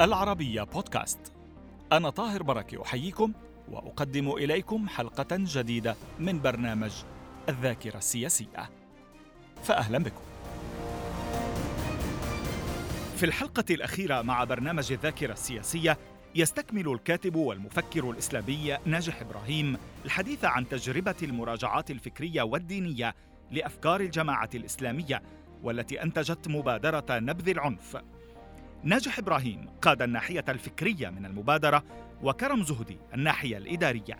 العربية بودكاست. أنا طاهر بركة أحييكم وأقدم إليكم حلقة جديدة من برنامج الذاكرة السياسية. فأهلا بكم. في الحلقة الأخيرة مع برنامج الذاكرة السياسية يستكمل الكاتب والمفكر الإسلامي ناجح إبراهيم الحديث عن تجربة المراجعات الفكرية والدينية لأفكار الجماعة الإسلامية والتي أنتجت مبادرة نبذ العنف. ناجح إبراهيم قاد الناحية الفكرية من المبادرة وكرم زهدي الناحية الإدارية.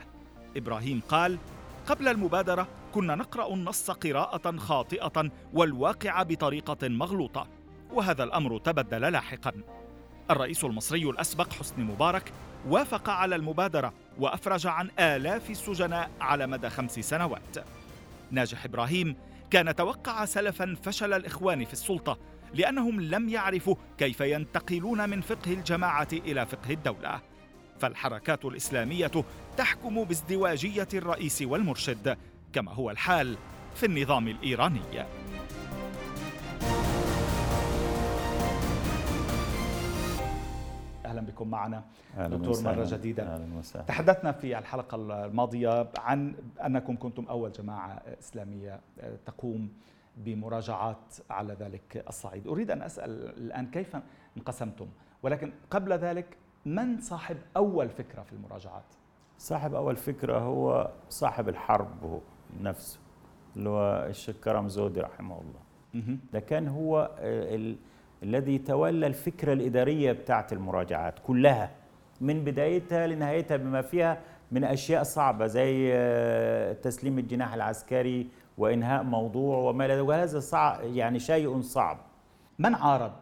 إبراهيم قال قبل المبادرة كنا نقرأ النص قراءة خاطئة والواقع بطريقة مغلوطة وهذا الأمر تبدل لاحقا. الرئيس المصري الأسبق حسني مبارك وافق على المبادرة وأفرج عن آلاف السجناء على مدى خمس سنوات. ناجح إبراهيم كان توقع سلفا فشل الإخوان في السلطة لأنهم لم يعرفوا كيف ينتقلون من فقه الجماعة إلى فقه الدولة. فالحركات الإسلامية تحكم بازدواجية الرئيس والمرشد كما هو الحال في النظام الإيراني. أهلا بكم معنا أهلاً دكتور وسهلاً. مره جديدة. أهلا وسهلا. تحدثنا في الحلقة الماضية عن أنكم كنتم أول جماعة إسلامية تقوم بمراجعات على ذلك الصعيد. أريد أن أسأل الآن كيف انقسمتم؟ ولكن قبل ذلك من صاحب أول فكرة في المراجعات؟ صاحب أول فكرة هو صاحب الحرب هو نفسه اللي هو الشيخ كرم زودي رحمه الله. ده كان هو ال... الذي تولى الفكرة الإدارية بتاعة المراجعات كلها من بدايتها لنهايتها بما فيها من أشياء صعبة زي آه، تسليم الجناح العسكري وإنهاء موضوع وما إلى ذلك وهذا صعب يعني شيء صعب من عارض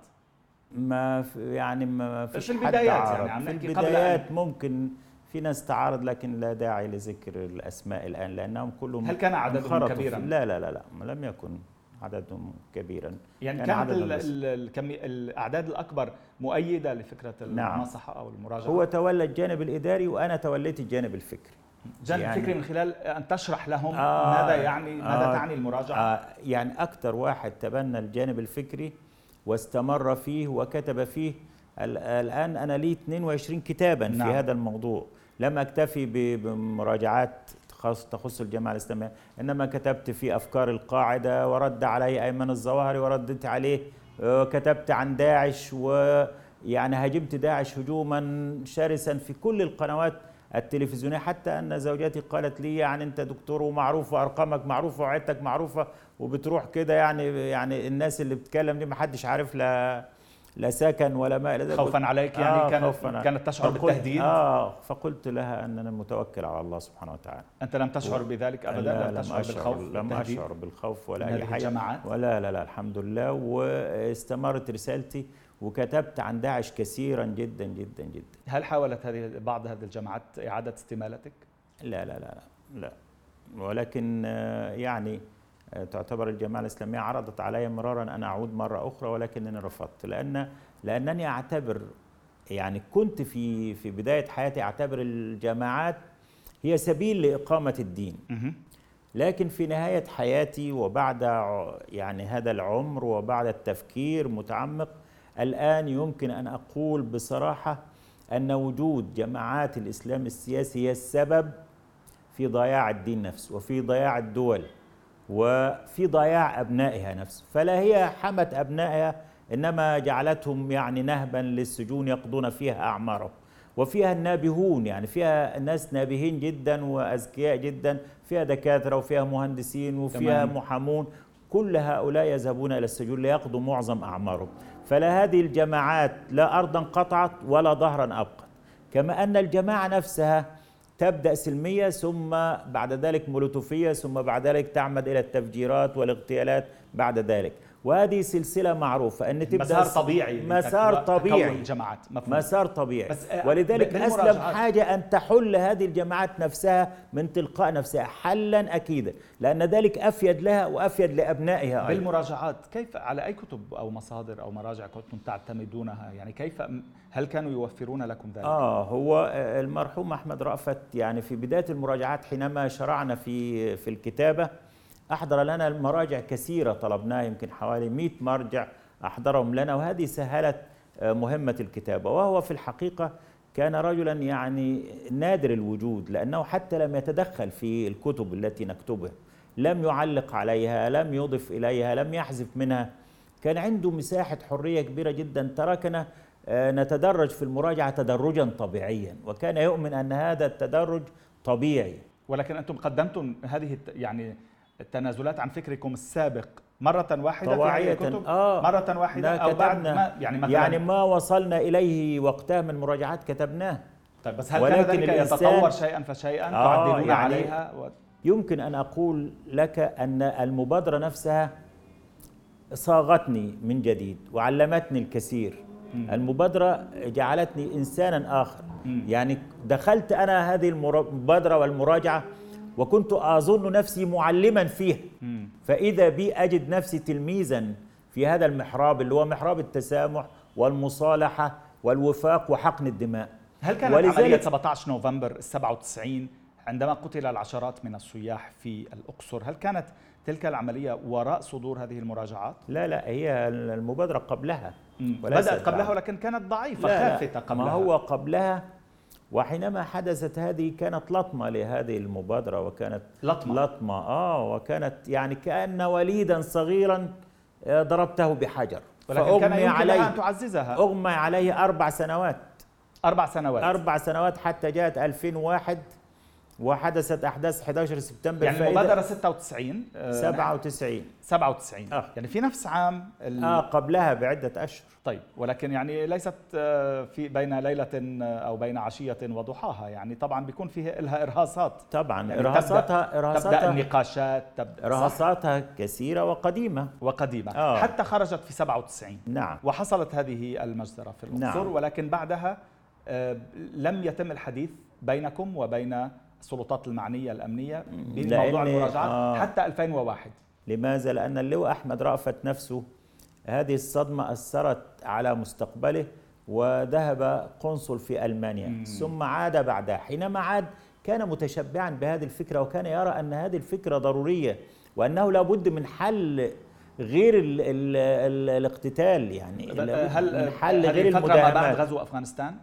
ما في يعني ما فيش في حد البدايات عارض. يعني في نحكي قبل البدايات ممكن في ناس تعارض لكن لا داعي لذكر الأسماء الآن لأنهم كلهم هل كان عددهم كبيراً؟ لا لا لا لا لم يكن عددهم كبيرا يعني كان كانت بس. ال- الكمي... الأعداد الأكبر مؤيدة لفكرة نعم. المناصحه أو المراجعة هو تولى الجانب الإداري وأنا توليت الجانب الفكري جانب يعني- فكري من خلال أن تشرح لهم آه، ماذا يعني ماذا آه، تعني المراجعة آه يعني أكثر واحد تبنى الجانب الفكري واستمر فيه وكتب فيه ال- الآن أنا لي 22 كتابا نعم. في هذا الموضوع لم أكتفي بمراجعات تخص تخص الجماعة الإسلامية. إنما كتبت في أفكار القاعدة ورد علي أيمن الظواهري وردت عليه آه، كتبت عن داعش ويعني هاجمت داعش هجوما شرسا في كل القنوات التلفزيونية. حتى أن زوجتي قالت لي يعني أنت دكتور ومعروف وارقامك معروفة وعدتك معروفة وبتروح كده يعني يعني الناس اللي بتتكلم دي ما حدش عارف لا لا سكن ولا ما إلى ذلك خوفا عليك يعني آه، كانت. كانت تشعر فقلت- بالتهديد؟ آه فقلت لها اننا متوكل على الله سبحانه وتعالى. أنت لم تشعر بذلك ابدا؟ لا، لم تشعر بالخوف لم أشعر بالخوف ولا أي حاجة. الجماعات؟ ولا لا لا الحمد لله. واستمرت رسالتي وكتبت عن داعش كثيرا جدا جدا جدا. هل حاولت هذه بعض هذه الجماعات إعادة استمالتك؟ لا لا لا لا, لا. ولكن آه، يعني تعتبر الجماعة الإسلامية عرضت علي مرارا أن أعود مرة أخرى ولكنني رفضت لأن لأنني أعتبر يعني كنت في في بداية حياتي أعتبر الجماعات هي سبيل لإقامة الدين. لكن في نهاية حياتي وبعد يعني هذا العمر وبعد التفكير متعمق الآن يمكن أن أقول بصراحة أن وجود جماعات الإسلام السياسي هي السبب في ضياع الدين نفسه وفي ضياع الدول وفي ضياع أبنائها نفسه فلا هي حمت أبنائها إنما جعلتهم يعني نهبا للسجون يقضون فيها أعمارهم. وفيها النابهون يعني فيها ناس نابهين جدا وأذكياء جدا فيها دكاترة وفيها مهندسين وفيها تمام. محامون كل هؤلاء يذهبون إلى السجون ليقضوا معظم أعمارهم. فلا هذه الجماعات لا ارضا قطعت ولا ظهرا أبقت. كما أن الجماعة نفسها تبدأ سلمية ثم بعد ذلك مولوتوفية ثم بعد ذلك تعمد إلى التفجيرات والاغتيالات بعد ذلك. وهذه سلسلة معروفة أن تبدأ مسار طبيعي مسار طبيعي. الجماعات مفهوم. مسار طبيعي. بس، آه، ولذلك أسلم حاجة أن تحل هذه الجماعات نفسها من تلقاء نفسها حلا اكيدا لأن ذلك أفيد لها وأفيد لأبنائها أيضا. بالمراجعات كيف على أي كتب أو مصادر أو مراجع كنتم تعتمدونها؟ يعني كيف هل كانوا يوفرون لكم ذلك؟ آه هو آه، المرحوم أحمد رأفت يعني في بداية المراجعات حينما شرعنا في في الكتابة أحضر لنا المراجع كثيرة طلبناها يمكن حوالي 100 مرجع أحضرهم لنا وهذه سهلت مهمة الكتابة. وهو في الحقيقة كان رجلا يعني نادر الوجود لأنه حتى لم يتدخل في الكتب التي نكتبها لم يعلق عليها لم يضف إليها لم يحذف منها. كان عنده مساحة حرية كبيرة جدا تركنا آه، نتدرج في المراجعة تدرجا طبيعيا وكان يؤمن أن هذا التدرج طبيعي. ولكن أنتم قدمتم هذه يعني التنازلات عن فكركم السابق مرة واحدة طواعية. في الكتب آه. مرة واحدة أو بعد ما يعني مثلا يعني ما وصلنا إليه وقتها من مراجعات كتبناه. طيب بس هل كان ذلك يتطور شيئا فشيئا؟ آه تعدلون يعني عليها؟ و... يمكن أن أقول لك أن المبادرة نفسها صاغتني من جديد وعلمتني الكثير. م. المبادرة جعلتني إنسانا آخر. م. يعني دخلت أنا هذه المبادرة والمراجعة وكنت أظن نفسي معلما فيها. فإذا بي أجد نفسي تلميذا في هذا المحراب اللي هو محراب التسامح والمصالحة والوفاق وحقن الدماء. هل كانت عملية 17 نوفمبر 97 عندما قتل العشرات من السياح في الأقصر هل كانت تلك العملية وراء صدور هذه المراجعات؟ لا لا هي المبادرة قبلها. بدأت قبلها ولكن كانت ضعيفة خافتة قبلها. ما هو قبلها وحينما حدثت هذه كانت لطمة لهذه المبادرة وكانت لطمة. لطمة آه وكانت يعني كأن وليدا صغيرا آه، ضربته بحجر. ولكن كان يمكن عليه أن تعززها. أغمى عليه أربع سنوات. أربع سنوات. أربع سنوات حتى جاءت 2001 وحدثت أحداث 11 سبتمبر يعني المبادره 96 97 97 آه. يعني في نفس عام ال... آه قبلها بعدة أشهر. طيب ولكن يعني ليست آه، في بين ليلة آه، أو بين عشية وضحاها. يعني طبعا بيكون فيه لها إرهاصات. طبعا يعني ارهاصاتها تبدأ, ارهاصاتها تبدأ النقاشات تبدا إرهاصاتها كثيرة وقديمة. وقديمة. آه. حتى خرجت في 97 نعم. وحصلت هذه المجزرة في الاقصر نعم. ولكن بعدها آه، لم يتم الحديث بينكم وبين السلطات المعنية الأمنية بموضوع المراجعات آه. حتى 2001 لماذا؟ لأن اللواء أحمد رأفت نفسه هذه الصدمة أثرت على مستقبله وذهب قنصل في ألمانيا. مم. ثم عاد بعدها. حينما عاد كان متشبعا بهذه الفكرة وكان يرى أن هذه الفكرة ضرورية وأنه لابد من حل غير ال ال ال الاقتتال يعني هل من حل غير الفترة ما بعد غزو أفغانستان؟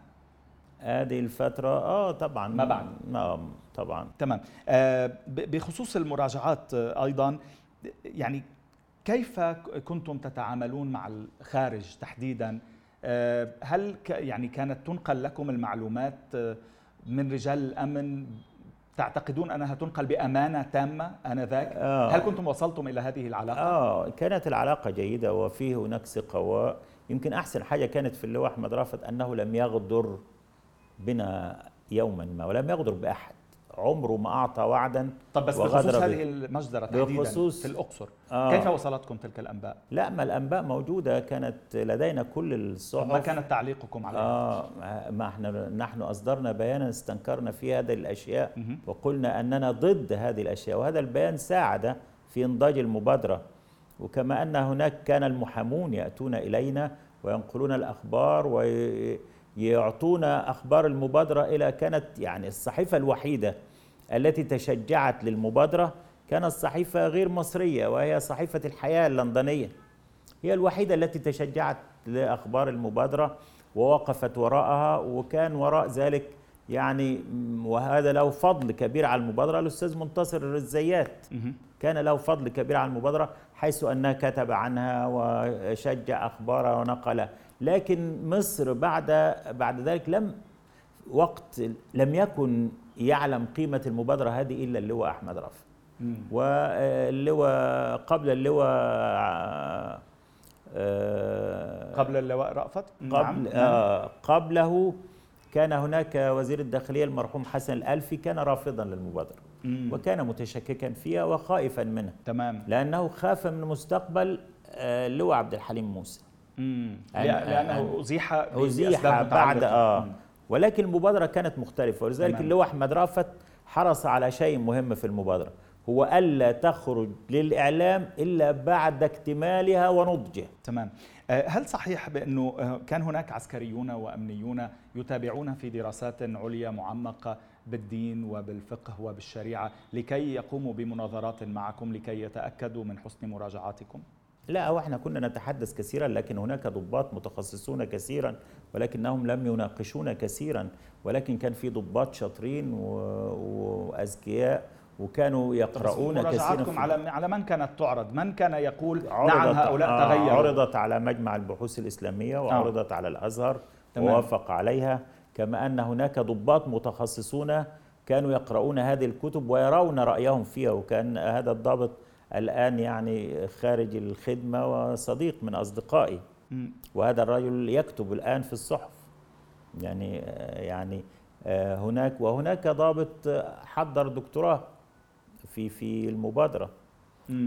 هذه الفترة آه طبعا. ما بعد. نعم طبعا. تمام. آه بخصوص المراجعات آه أيضا يعني كيف كنتم تتعاملون مع الخارج تحديدا؟ آه هل يعني كانت تنقل لكم المعلومات من رجال الأمن؟ تعتقدون أنها تنقل بأمانة تامة آنذاك؟ آه. هل كنتم وصلتم إلى هذه العلاقة؟ آه كانت العلاقة جيدة وفيه هناك ثقة ويمكن أحسن حاجة كانت في اللواء أحمد رافت أنه لم يغدر بنا يوما ما ولم يغدر بأحد. عمره ما أعطى وعدا طب بس بخصوص هذه المجزرة تحديدا بخصوص في الأقصر آه. كيف وصلتكم تلك الأنباء؟ لا ما الأنباء موجودة كانت لدينا كل الصحف. ما كانت تعليقكم عليها؟ آه ما إحنا نحن أصدرنا بيانا استنكرنا فيه هذه الأشياء م- وقلنا أننا ضد هذه الأشياء وهذا البيان ساعد في إنضاج المبادرة. وكما أن هناك كان المحامون يأتون إلينا وينقلون الأخبار وي يعطونا أخبار المبادرة إلى كانت يعني الصحيفة الوحيدة التي تشجعت للمبادرة كانت صحيفة غير مصرية وهي صحيفة الحياة اللندنية. هي الوحيدة التي تشجعت لأخبار المبادرة ووقفت وراءها وكان وراء ذلك يعني وهذا له فضل كبير على المبادرة. الأستاذ منتصر الزيات كان له فضل كبير على المبادرة حيث أنه كتب عنها وشجع اخبارها ونقلها لكن مصر بعد بعد ذلك لم وقت لم يكن يعلم قيمة المبادرة هذه إلا اللواء أحمد رافع واللواء قبل اللواء آه، قبل اللواء رأفت؟ قبل نعم. آه قبله كان هناك وزير الداخلية المرحوم حسن الألفي كان رافضا للمبادرة. مم. وكان متشككا فيها وخائفا منها تمام. لأنه خاف من مستقبل آه، اللواء عبد الحليم موسى. لأنه أزيح أزيح بعد آه. ولكن المبادرة كانت مختلفة ولذلك اللي هو أحمد رافت حرص على شيء مهم في المبادرة هو ألا تخرج للإعلام إلا بعد اكتمالها ونضجها تمام. آه، هل صحيح بأنه آه، كان هناك عسكريون وأمنيون يتابعون في دراسات عليا معمقة بالدين وبالفقه وبالشريعة لكي يقوموا بمناظرات معكم لكي يتأكدوا من حسن مراجعاتكم؟ لا وإحنا كنا نتحدث كثيرا لكن هناك ضباط متخصصون كثيرا ولكنهم لم يناقشونا كثيرا ولكن كان في ضباط شاطرين وأذكياء وكانوا يقرؤون كثيرا على على من كانت تعرض؟ من كان يقول نعم هؤلاء آه تغيروا؟ عرضت على مجمع البحوث الإسلامية وعرضت آه. على الأزهر تمام. ووافق عليها كما أن هناك ضباط متخصصون كانوا يقرؤون هذه الكتب ويرون رأيهم فيها وكان هذا الضابط الآن يعني خارج الخدمة وصديق من أصدقائي. وهذا الرجل يكتب الآن في الصحف. يعني يعني آه، هناك وهناك ضابط حضر دكتوراه في في المبادرة.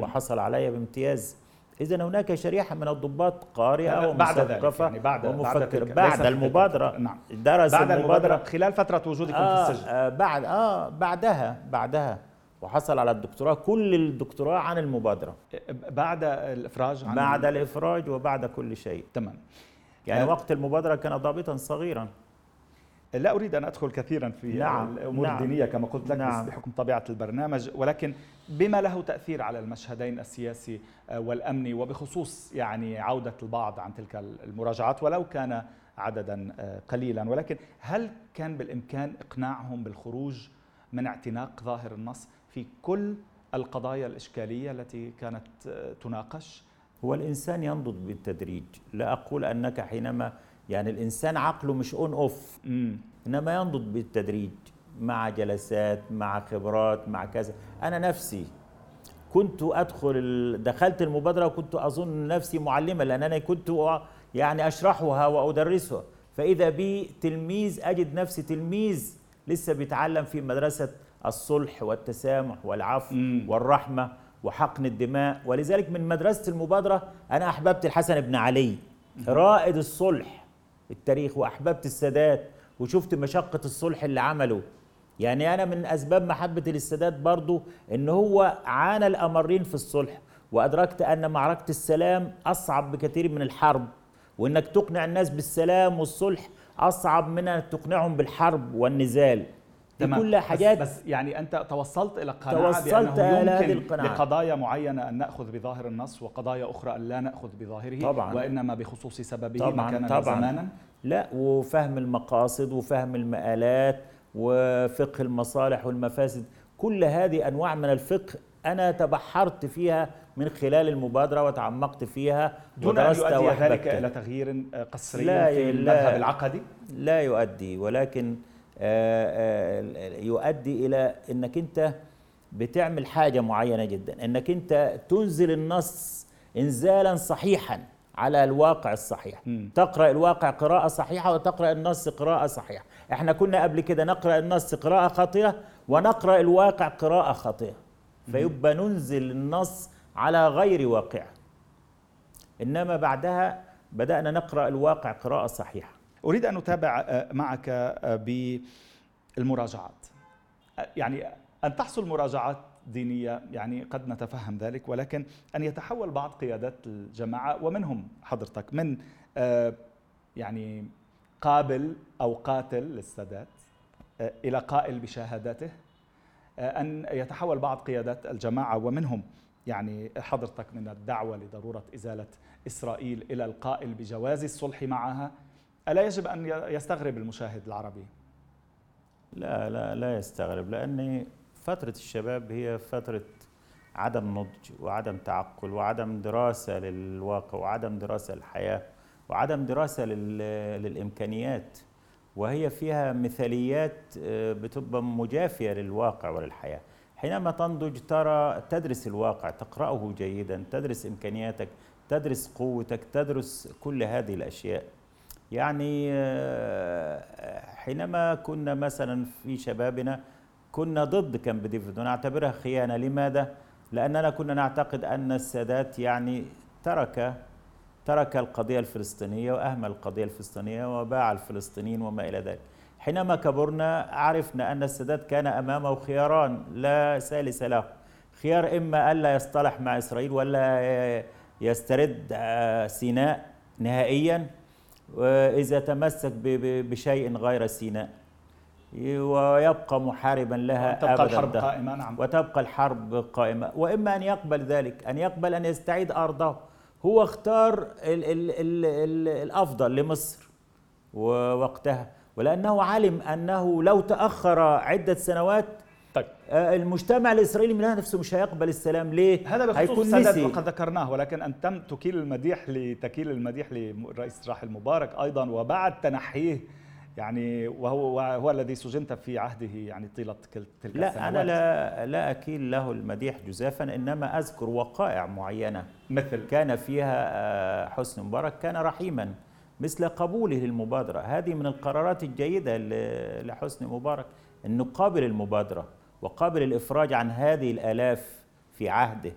وحصل عليها بامتياز. إذا هناك شريحة من الضباط قارئة ومثقفة يعني بعد ومفكر بعد, بعد المبادرة. نعم. درس بعد المبادرة خلال فترة وجودكم آه في السجن. آه بعد آه بعدها بعدها. وحصل على الدكتوراه كل الدكتوراه عن المبادرة. بعد الإفراج عن بعد الإفراج وبعد كل شيء. تمام. يعني أه. وقت المبادرة كان ضابطا صغيرا. لا أريد أن أدخل كثيرا في نعم الأمور نعم الدينية كما قلت لك نعم. بحكم طبيعة البرنامج ولكن بما له تأثير على المشهدين السياسي آه، والأمني وبخصوص يعني عودة البعض عن تلك المراجعات ولو كان عددا آه، قليلا. ولكن هل كان بالإمكان إقناعهم بالخروج من اعتناق ظاهر النص؟ في كل القضايا الإشكالية التي كانت تناقش. هو الإنسان ينضج بالتدريج. لا أقول أنك حينما يعني الإنسان عقله مش أون أوف إنما ينضج بالتدريج مع جلسات مع خبرات مع كذا. أنا نفسي كنت أدخل دخلت المبادرة وكنت أظن نفسي معلمة لأن أنا كنت يعني أشرحها وأدرسها. فإذا بي تلميذ أجد نفسي تلميذ لسه بيتعلم في مدرسة الصلح والتسامح والعفو مم. والرحمة وحقن الدماء. ولذلك من مدرسة المبادرة أنا أحببت الحسن بن علي رائد الصلح التاريخ وأحببت السادات وشفت مشقة الصلح اللي عمله. يعني أنا من أسباب محبة للسادات برضو إن هو عانى الأمرين في الصلح وأدركت أن معركة السلام أصعب بكثير من الحرب وإنك تقنع الناس بالسلام والصلح أصعب من أن تقنعهم بالحرب والنزال. دي كلها حاجات بس, بس يعني أنت توصلت إلى قناعة توصلت إلى هذه القناعة. لقضايا معينة أن نأخذ بظاهر النص وقضايا أخرى أن لا نأخذ بظاهره طبعا. وإنما بخصوص سببه طبعا مكانا طبعا. وزمانا لا وفهم المقاصد وفهم المآلات وفقه المصالح والمفاسد كل هذه أنواع من الفقه أنا تبحرت فيها من خلال المبادرة وتعمقت فيها دون أن يؤدي ذلك إلى تغيير قسري في المذهب العقدي؟ لا يؤدي ولكن يؤدي إلى إنك أنت بتعمل حاجة معينة جدا. إنك أنت تنزل النص انزالا صحيحا على الواقع الصحيح. م. تقرأ الواقع قراءة صحيحة وتقرأ النص قراءة صحيحة. إحنا كنا قبل كده نقرأ النص قراءة خاطئة ونقرأ الواقع قراءة خاطئة. فيبقى ننزل النص على غير واقع. إنما بعدها بدأنا نقرأ الواقع قراءة صحيحة. أريد أن أتابع آه، معك آه، بالمراجعات. آه، يعني أن تحصل مراجعات دينية يعني قد نتفهم ذلك ولكن أن يتحول بعض قيادات الجماعة ومنهم حضرتك من يعني قابل أو قاتل للسادات إلى قائل بشهاداته أن يتحول بعض قيادات الجماعة ومنهم يعني حضرتك من الدعوة لضرورة إزالة إسرائيل إلى القائل بجواز الصلح معها. ألا يجب أن يستغرب المشاهد العربي؟ لا لا لا يستغرب لأن فترة الشباب هي فترة عدم نضج وعدم تعقل وعدم دراسة للواقع وعدم دراسة للحياة وعدم دراسة للإمكانيات. وهي فيها مثاليات آه، بتبقى مجافية للواقع وللحياة. حينما تنضج ترى تدرس الواقع تقرأه جيدا تدرس إمكانياتك تدرس قوتك تدرس كل هذه الأشياء. يعني آه، حينما كنا مثلا في شبابنا كنا ضد كامب ديفيد ونعتبرها خيانة لماذا؟ لأننا كنا نعتقد أن السادات يعني ترك ترك القضية الفلسطينية واهمل القضية الفلسطينية وباع الفلسطينيين وما إلى ذلك. حينما كبرنا عرفنا أن السادات كان أمامه خياران لا ثالث له. خيار إما الا يصطلح مع إسرائيل ولا يسترد آه، سيناء نهائيا وإذا تمسك بشيء غير سيناء. ويبقى محاربا لها تبقى الحرب قائمة نعم. وتبقى الحرب قائمة. وإما أن يقبل ذلك أن يقبل أن يستعيد أرضه. هو اختار ال ال ال ال الأفضل لمصر ووقتها ولأنه علم أنه لو تأخر عدة سنوات المجتمع الإسرائيلي من نفسه مش هيقبل السلام. ليه؟ هذا بخصوص السادات وقد ذكرناه ولكن أن تم تكيل المديح لتكيل المديح للرئيس راحل مبارك أيضا وبعد تنحيه يعني وهو هو الذي سجنت في عهده يعني طيلة تلك لا السنوات. أنا لا لا أكيل له المديح جزافا إنما أذكر وقائع معينة. مثل؟ كان فيها آه، حسني مبارك كان رحيما مثل قبوله للمبادرة. هذه من القرارات الجيدة لحسني مبارك انه قابل المبادرة. وقابل الإفراج عن هذه الآلاف في عهده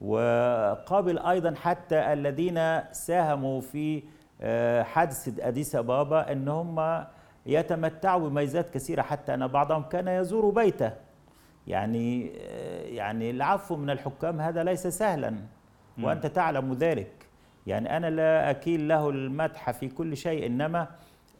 وقابل أيضا حتى الذين ساهموا في آه، حادثه أديس أبابا ان هم يتمتعوا بميزات كثيرة حتى أن بعضهم كان يزور بيته. يعني آه، يعني العفو من الحكام هذا ليس سهلا وأنت تعلم ذلك. يعني أنا لا أكيل له المدح في كل شيء إنما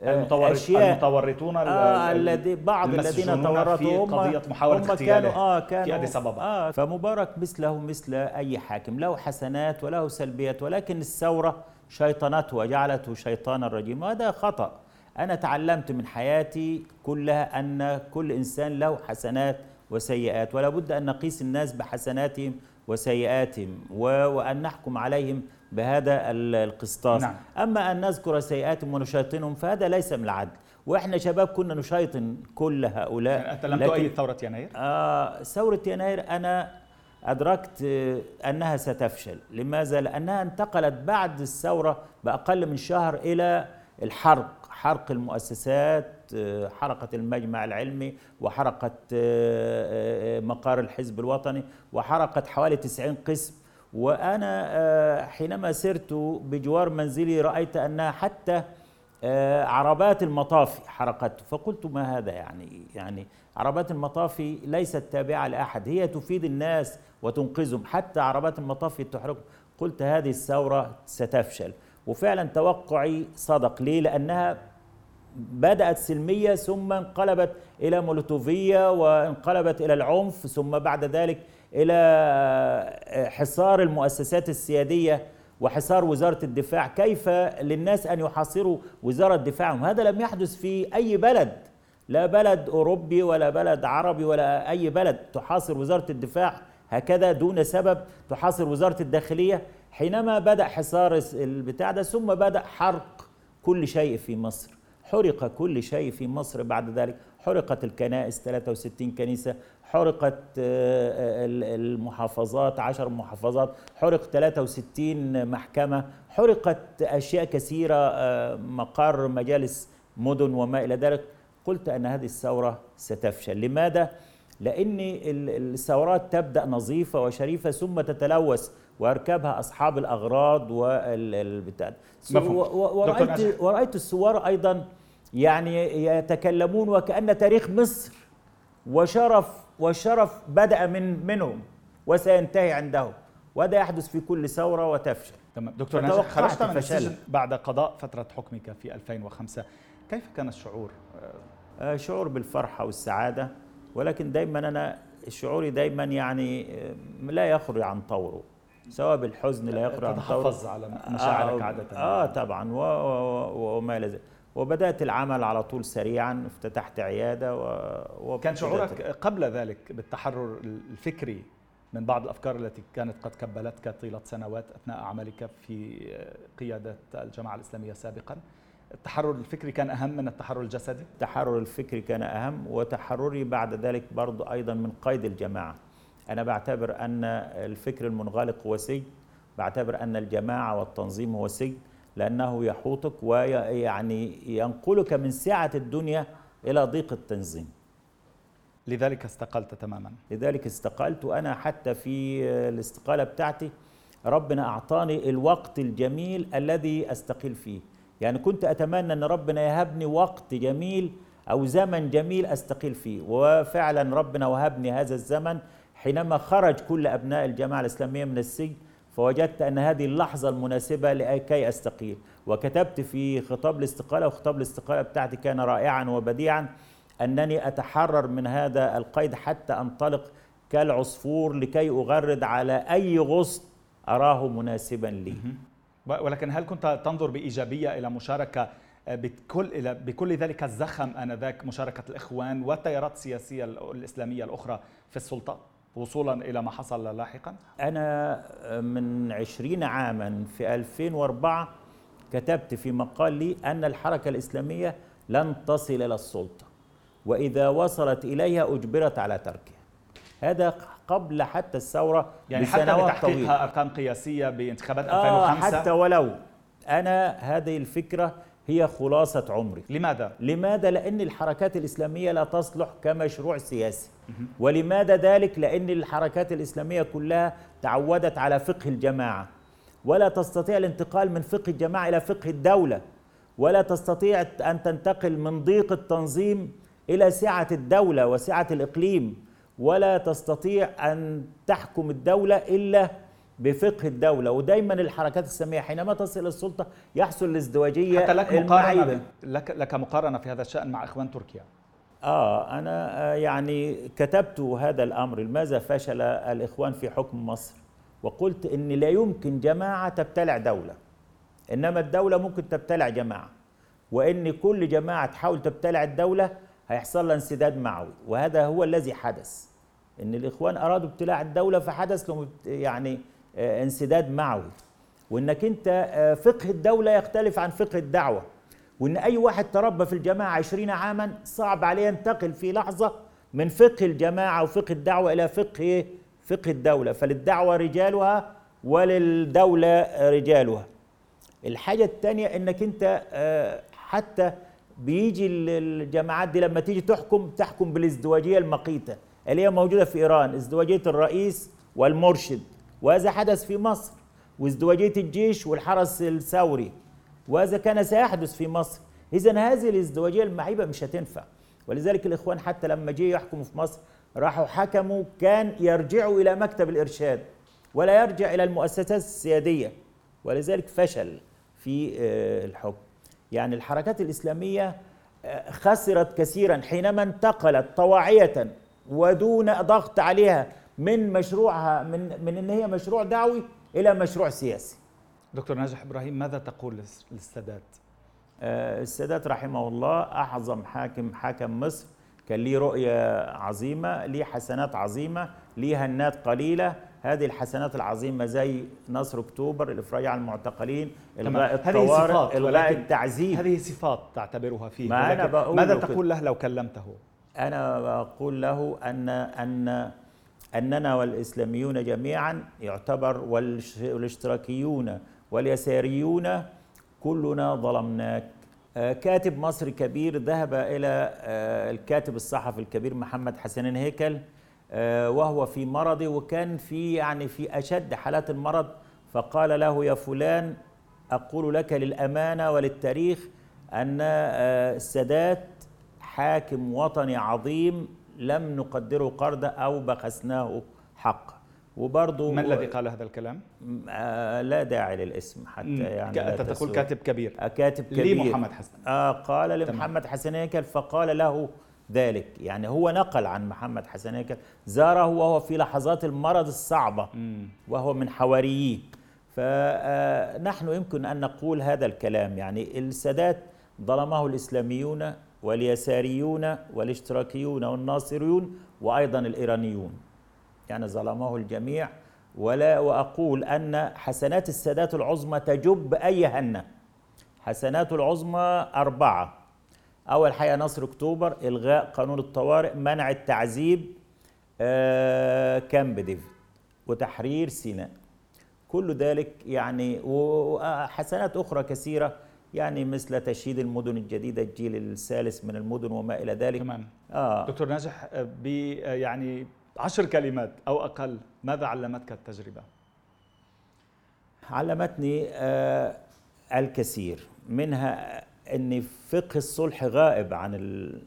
المتورط أشياء المتورطون آه الذي بعض الذين تورطوا هم قضية محاولة هم كانوا آه كانوا في آه فمبارك مثله مثل أي حاكم. له حسنات وله سلبيات ولكن الثورة شيطنته وجعلته شيطانا رجيما وهذا خطأ. أنا تعلمت من حياتي كلها أن كل إنسان له حسنات وسيئات ولا بد أن نقيس الناس بحسناتهم وسيئاتهم وأن نحكم عليهم بهذا القسطاس نعم. أما أن نذكر سيئاتهم ونشيطنهم فهذا ليس من العدل وإحنا شباب كنا نشيطن كل هؤلاء انت لم تؤيد ثورة يناير؟ آه ثورة يناير أنا أدركت أنها ستفشل لماذا؟ لأنها انتقلت بعد الثورة بأقل من شهر إلى الحرق حرق المؤسسات حرقة المجمع العلمي وحرقة مقار الحزب الوطني وحرقت حوالي 90 قسم وأنا حينما سرت بجوار منزلي رأيت أنها حتى عربات المطافي حرقته فقلت ما هذا يعني؟ يعني عربات المطافي ليست تابعة لأحد. هي تفيد الناس وتنقذهم. حتى عربات المطافي تحرقهم. قلت هذه الثورة ستفشل. وفعلا توقعي صدق. ليه؟ لأنها بدأت سلمية ثم انقلبت إلى مولوتوفية وانقلبت إلى العنف ثم بعد ذلك إلى حصار المؤسسات السيادية وحصار وزارة الدفاع. كيف للناس أن يحاصروا وزارة دفاعهم؟ هذا لم يحدث في أي بلد. لا بلد أوروبي ولا بلد عربي ولا أي بلد. تحاصر وزارة الدفاع هكذا دون سبب. تحاصر وزارة الداخلية حينما بدأ حصار البتاع ده ثم بدأ حرق كل شيء في مصر. حرق كل شيء في مصر بعد ذلك. حرقت الكنائس 63 كنيسة حرقت آه، المحافظات 10 محافظات حرق 63 محكمة حرقت أشياء كثيرة آه، مقر مجالس مدن وما إلى ذلك. قلت أن هذه الثورة ستفشل. لماذا؟ لأن الثورات تبدأ نظيفة وشريفة ثم تتلوث ويركبها أصحاب الأغراض والبتاع ورأيت, ورأيت الثوار أيضا يعني يتكلمون وكأن تاريخ مصر وشرف والشرف بدأ من منهم وسينتهي عندهم. وهذا يحدث في كل ثورة وتفشل. تمام. دكتور ناجح خرجت من السجن بعد قضاء فترة حكمك في 2005 كيف كان الشعور؟ آه، شعور بالفرحة والسعادة. ولكن دايما أنا شعوري دايما يعني آه، لا يخرج عن طوره. سواء بالحزن لا يخرج عن طوره. تحفظ على مشاعرك آه عادة. آه طبعا. وما إلى ذلك. وبدأت العمل على طول سريعا افتتحت عيادة و... كان شعورك قبل ذلك بالتحرر الفكري من بعض الأفكار التي كانت قد كبلتك طيلة سنوات أثناء عملك في قيادة الجماعة الإسلامية سابقا؟ التحرر الفكري كان أهم من التحرر الجسدي؟ التحرر الفكري كان أهم وتحرري بعد ذلك برضو أيضا من قيد الجماعة. أنا بعتبر أن الفكر المنغلق هو سجن بعتبر أن الجماعة والتنظيم هو سجن. لأنه يحوطك ويعني ينقلك من سعة الدنيا إلى ضيق التنظيم لذلك استقلت تماما. لذلك استقلت وأنا حتى في الاستقالة بتاعتي. ربنا أعطاني الوقت الجميل الذي أستقيل فيه. يعني كنت أتمنى أن ربنا يهبني وقت جميل أو زمن جميل أستقيل فيه. وفعلا ربنا وهبني هذا الزمن حينما خرج كل أبناء الجماعة الإسلامية من السجن فوجدت أن هذه اللحظة المناسبة لكي أستقيل. وكتبت في خطاب الاستقالة وخطاب الاستقالة بتاعتي كان رائعا وبديعا أنني أتحرر من هذا القيد حتى أنطلق كالعصفور لكي أغرد على أي غصن أراه مناسبا لي. ولكن هل كنت تنظر بإيجابية إلى مشاركة بكل بكل ذلك الزخم آنذاك مشاركة الإخوان والتيارات السياسية الإسلامية الأخرى في السلطة؟ وصولا إلى ما حصل لاحقا؟ أنا من عشرين عاما في 2004 كتبت في مقال لي أن الحركة الإسلامية لن تصل إلى السلطة وإذا وصلت إليها أجبرت على تركها. هذا قبل حتى الثورة يعني حتى بتحقيقها أرقام قياسية بانتخابات 2005 آه حتى ولو. أنا هذه الفكرة هي خلاصة عمري لماذا؟ لماذا؟ لأن الحركات الإسلامية لا تصلح كمشروع سياسي ولماذا ذلك؟ لأن الحركات الإسلامية كلها تعودت على فقه الجماعة ولا تستطيع الانتقال من فقه الجماعة إلى فقه الدولة ولا تستطيع أن تنتقل من ضيق التنظيم إلى سعة الدولة وسعة الإقليم ولا تستطيع أن تحكم الدولة إلا بفقه الدولة. ودايما الحركات الإسلامية حينما تصل السلطة يحصل الازدواجية حتى لك مقارنة لك, لك مقارنة في هذا الشأن مع إخوان تركيا. آه أنا يعني كتبت هذا الأمر لماذا فشل الإخوان في حكم مصر؟ وقلت إن لا يمكن جماعة تبتلع دولة. إنما الدولة ممكن تبتلع جماعة. وإن كل جماعة تحاول تبتلع الدولة هيحصل لها انسداد معوي. وهذا هو الذي حدث. إن الإخوان أرادوا ابتلاع الدولة فحدث لهم يعني انسداد معوي وإنك أنت فقه الدولة يختلف عن فقه الدعوة وإن أي واحد تربى في الجماعة عشرين عاما صعب عليه ينتقل في لحظة من فقه الجماعة وفقه الدعوة إلى فقه فقه الدولة. فللدعوة رجالها وللدولة رجالها. الحاجة الثانية إنك أنت حتى بيجي الجماعات دي لما تيجي تحكم تحكم بالازدواجية المقيتة اللي هي موجودة في إيران ازدواجية الرئيس والمرشد. وهذا حدث في مصر وازدواجية الجيش والحرس الثوري. وهذا كان سيحدث في مصر. إذا هذه الازدواجية المعيبة مش هتنفع. ولذلك الإخوان حتى لما جه يحكموا في مصر راحوا حكموا كان يرجعوا إلى مكتب الإرشاد ولا يرجع إلى المؤسسات السيادية. ولذلك فشل في الحكم. يعني الحركات الإسلامية خسرت كثيرا حينما انتقلت طواعية ودون ضغط عليها من مشروعها من من إن هي مشروع دعوي إلى مشروع سياسي. دكتور ناجح إبراهيم ماذا تقول للسادات؟ آه السادات رحمه الله أعظم حاكم حكم مصر كان ليه رؤية عظيمة، ليه حسنات عظيمة، ليه هنات قليلة، هذه الحسنات العظيمة زي نصر أكتوبر، الإفراج عن المعتقلين، إلغاء الطوارئ، إلغاء التعذيب هذه صفات تعتبرها فيه ما أنا بقول ماذا تقول له لو كلمته؟ أنا بقول له أن أن أننا والإسلاميون جميعا يعتبر والإشتراكيون واليساريون كلنا ظلمناك. كاتب مصري كبير ذهب إلى الكاتب الصحفي الكبير محمد حسنين هيكل وهو في مرضه وكان في يعني في أشد حالات المرض فقال له يا فلان أقول لك للأمانة وللتاريخ أن السادات حاكم وطني عظيم لم نقدره قرضا أو بخسناه حقا وبرضه من الذي قال هذا الكلام؟ آه لا داعي للاسم حتى يعني أنت تقول كاتب كبير. آه كاتب كبير. لمحمد حسن. آه قال لمحمد حسن هيكل فقال له ذلك. يعني هو نقل عن محمد حسن هيكل. زاره وهو في لحظات المرض الصعبة. مم. وهو من حوارييه فنحن يمكن أن نقول هذا الكلام. يعني السادات ظلمه الإسلاميون واليساريون والاشتراكيون والناصريون وأيضا الإيرانيون. يعني ظلمه الجميع. ولا وأقول أن حسنات السادات العظمى تجب أي هنة. حسنات العظمى أربعة. أول حاجة نصر أكتوبر إلغاء قانون الطوارئ منع التعذيب آه كامب ديفيد وتحرير سيناء. كل ذلك يعني وحسنات أخرى كثيرة. يعني مثل تشييد المدن الجديدة الجيل الثالث من المدن وما إلى ذلك. تمام. آه. دكتور ناجح ب يعني عشر كلمات أو أقل ماذا علمتك التجربة؟ علمتني آه الكثير. منها إن فقه الصلح غائب عن ال...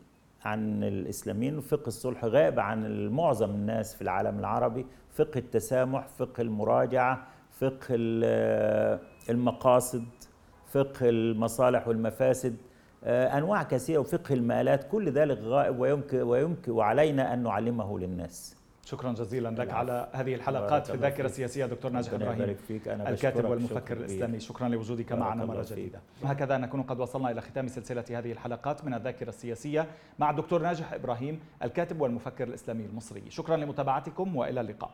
عن الإسلاميين وفقه الصلح غائب عن معظم الناس في العالم العربي. فقه التسامح فقه المراجعة فقه المقاصد. فقه المصالح والمفاسد أنواع كثيرة وفقه المآلات كل ذلك غائب ويمكن ويمكن وعلينا أن نعلمه للناس. شكرا جزيلا لك على هذه الحلقات في الذاكرة السياسية دكتور ناجح إبراهيم فيك. أنا الكاتب والمفكر الإسلامي. شكرا لوجودك معنا مرة جديدة. هكذا نكون قد وصلنا إلى ختام سلسلة هذه الحلقات من الذاكرة السياسية مع الدكتور ناجح إبراهيم الكاتب والمفكر الإسلامي المصري. شكرا لمتابعتكم وإلى اللقاء.